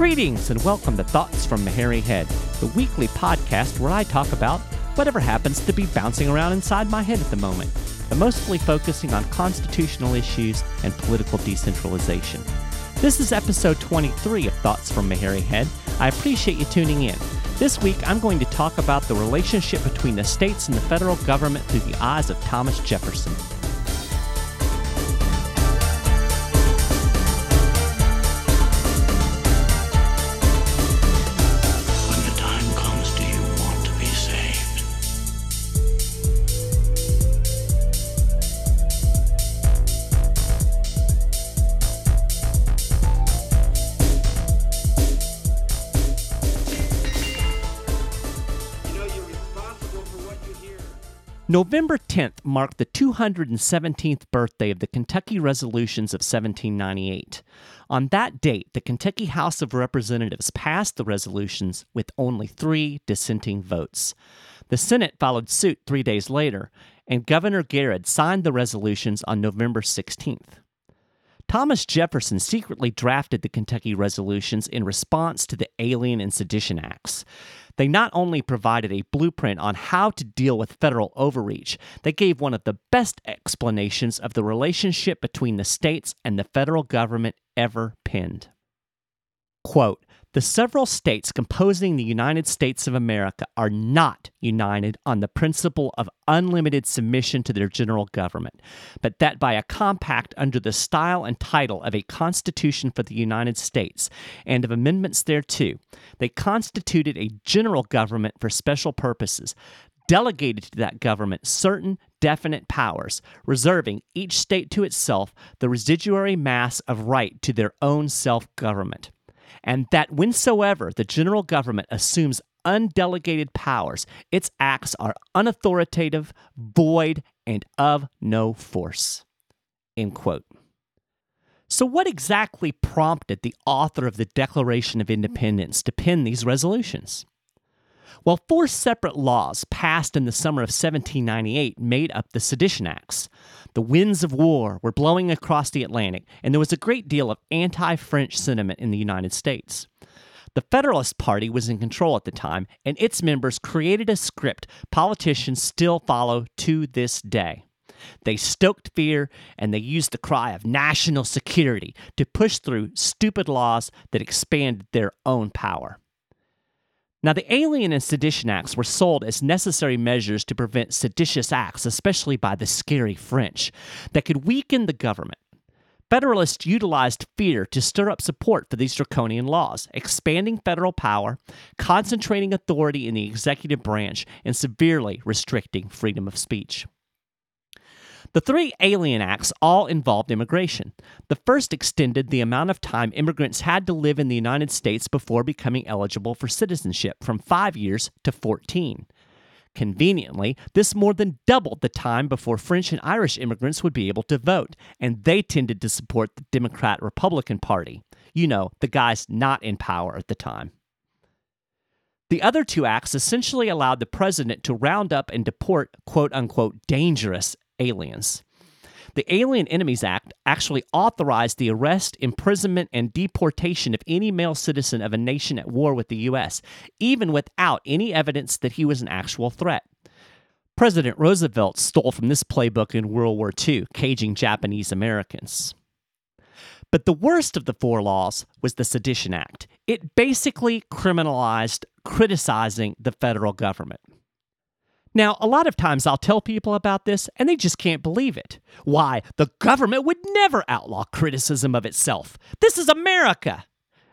Greetings and welcome to Thoughts from the Hairy Head, the weekly podcast where I talk about whatever happens to be bouncing around inside my head at the moment, but mostly focusing on constitutional issues and political decentralization. This is episode 23 of Thoughts from the Hairy Head. I appreciate you tuning in. This week, I'm going to talk about the relationship between the states and the federal government through the eyes of Thomas Jefferson. November 10th marked the 217th birthday of the Kentucky Resolutions of 1798. On that date, the Kentucky House of Representatives passed the resolutions with only three dissenting votes. The Senate followed suit three days later, and Governor Garrard signed the resolutions on November 16th. Thomas Jefferson secretly drafted the Kentucky Resolutions in response to the Alien and Sedition Acts. They not only provided a blueprint on how to deal with federal overreach, they gave one of the best explanations of the relationship between the states and the federal government ever penned. Quote, the several states composing the United States of America are not united on the principle of unlimited submission to their general government, but that by a compact under the style and title of a Constitution for the United States and of amendments thereto, they constituted a general government for special purposes, delegated to that government certain definite powers, reserving each state to itself the residuary mass of right to their own self government and that whensoever the general government assumes undelegated powers, its acts are unauthoritative, void, and of no force. End quote. So, what exactly prompted the author of the Declaration of Independence to pen these resolutions? Well, four separate laws passed in the summer of 1798 made up the Sedition Acts. The winds of war were blowing across the Atlantic, and there was a great deal of anti French sentiment in the United States. The Federalist Party was in control at the time, and its members created a script politicians still follow to this day. They stoked fear and they used the cry of national security to push through stupid laws that expanded their own power. Now, the Alien and Sedition Acts were sold as necessary measures to prevent seditious acts, especially by the scary French, that could weaken the government. Federalists utilized fear to stir up support for these draconian laws, expanding federal power, concentrating authority in the executive branch, and severely restricting freedom of speech. The three Alien Acts all involved immigration. The first extended the amount of time immigrants had to live in the United States before becoming eligible for citizenship from five years to 14. Conveniently, this more than doubled the time before French and Irish immigrants would be able to vote, and they tended to support the Democrat Republican Party. You know, the guys not in power at the time. The other two acts essentially allowed the president to round up and deport quote unquote dangerous aliens. The Alien Enemies Act actually authorized the arrest, imprisonment, and deportation of any male citizen of a nation at war with the U.S., even without any evidence that he was an actual threat. President Roosevelt stole from this playbook in World War II, caging Japanese Americans. But the worst of the four laws was the Sedition Act. It basically criminalized criticizing the federal government. Now, a lot of times I'll tell people about this and they just can't believe it. Why? The government would never outlaw criticism of itself. This is America.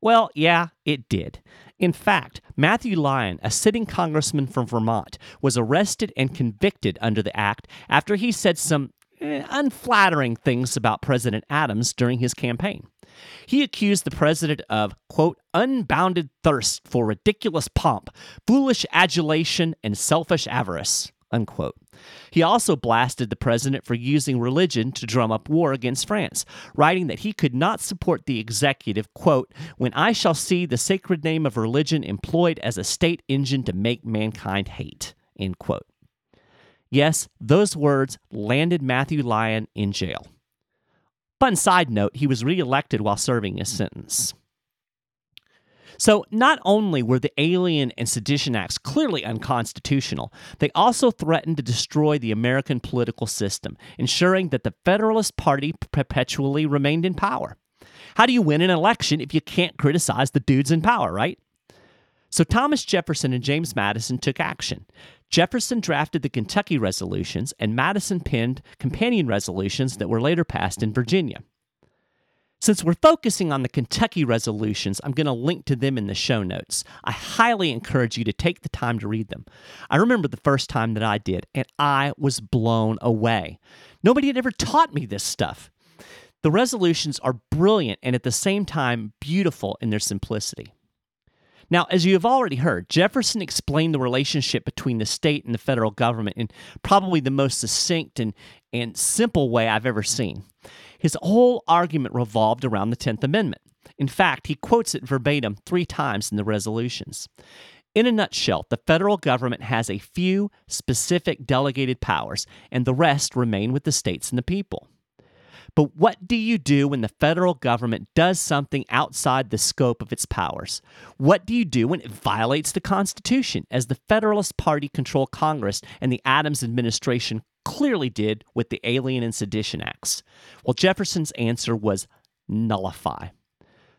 Well, yeah, it did. In fact, Matthew Lyon, a sitting congressman from Vermont, was arrested and convicted under the act after he said some unflattering things about President Adams during his campaign. He accused the president of, quote, unbounded thirst for ridiculous pomp, foolish adulation, and selfish avarice, unquote. He also blasted the president for using religion to drum up war against France, writing that he could not support the executive, quote, when I shall see the sacred name of religion employed as a state engine to make mankind hate, end quote. Yes, those words landed Matthew Lyon in jail. Fun side note, he was reelected while serving his sentence. So, not only were the Alien and Sedition Acts clearly unconstitutional, they also threatened to destroy the American political system, ensuring that the Federalist Party perpetually remained in power. How do you win an election if you can't criticize the dudes in power, right? So, Thomas Jefferson and James Madison took action. Jefferson drafted the Kentucky resolutions, and Madison penned companion resolutions that were later passed in Virginia. Since we're focusing on the Kentucky resolutions, I'm going to link to them in the show notes. I highly encourage you to take the time to read them. I remember the first time that I did, and I was blown away. Nobody had ever taught me this stuff. The resolutions are brilliant and at the same time beautiful in their simplicity. Now, as you have already heard, Jefferson explained the relationship between the state and the federal government in probably the most succinct and, and simple way I've ever seen. His whole argument revolved around the 10th Amendment. In fact, he quotes it verbatim three times in the resolutions. In a nutshell, the federal government has a few specific delegated powers, and the rest remain with the states and the people. But what do you do when the federal government does something outside the scope of its powers? What do you do when it violates the Constitution, as the Federalist Party control Congress and the Adams administration clearly did with the Alien and Sedition Acts? Well, Jefferson's answer was nullify.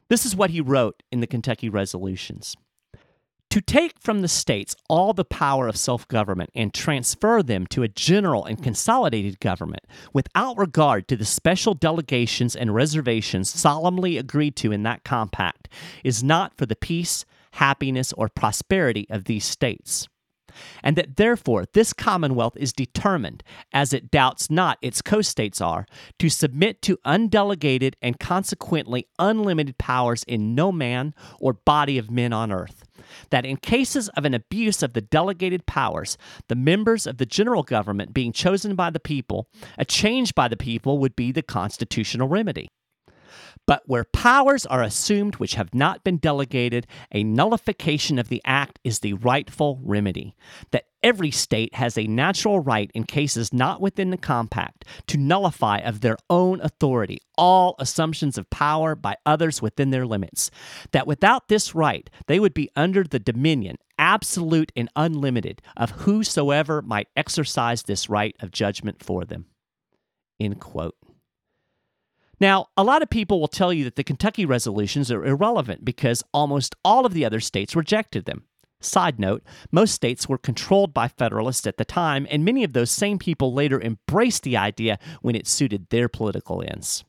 This is what he wrote in the Kentucky resolutions. To take from the states all the power of self government and transfer them to a general and consolidated government without regard to the special delegations and reservations solemnly agreed to in that compact is not for the peace, happiness, or prosperity of these states and that therefore this commonwealth is determined, as it doubts not its co-states are, to submit to undelegated and consequently unlimited powers in no man or body of men on earth. That in cases of an abuse of the delegated powers, the members of the general government being chosen by the people, a change by the people would be the constitutional remedy. But where powers are assumed which have not been delegated, a nullification of the act is the rightful remedy. That every state has a natural right in cases not within the compact to nullify of their own authority all assumptions of power by others within their limits. That without this right, they would be under the dominion, absolute and unlimited, of whosoever might exercise this right of judgment for them. End quote. Now, a lot of people will tell you that the Kentucky resolutions are irrelevant because almost all of the other states rejected them. Side note, most states were controlled by Federalists at the time, and many of those same people later embraced the idea when it suited their political ends.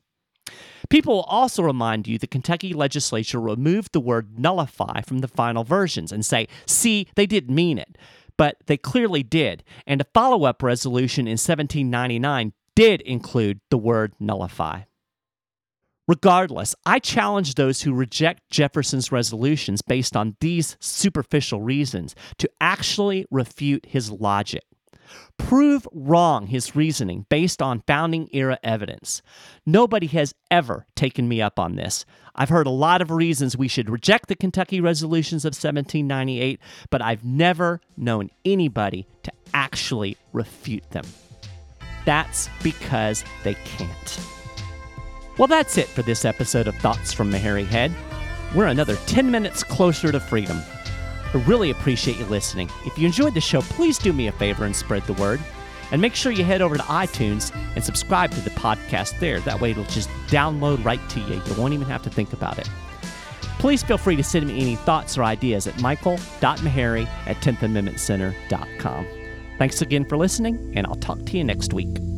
People will also remind you the Kentucky legislature removed the word nullify from the final versions and say, see, they didn't mean it. But they clearly did, and a follow up resolution in 1799 did include the word nullify. Regardless, I challenge those who reject Jefferson's resolutions based on these superficial reasons to actually refute his logic. Prove wrong his reasoning based on founding era evidence. Nobody has ever taken me up on this. I've heard a lot of reasons we should reject the Kentucky resolutions of 1798, but I've never known anybody to actually refute them. That's because they can't. Well, that's it for this episode of Thoughts from the Hairy Head. We're another 10 minutes closer to freedom. I really appreciate you listening. If you enjoyed the show, please do me a favor and spread the word. And make sure you head over to iTunes and subscribe to the podcast there. That way it'll just download right to you. You won't even have to think about it. Please feel free to send me any thoughts or ideas at michael.maharrey at 10thamendmentcenter.com. Thanks again for listening, and I'll talk to you next week.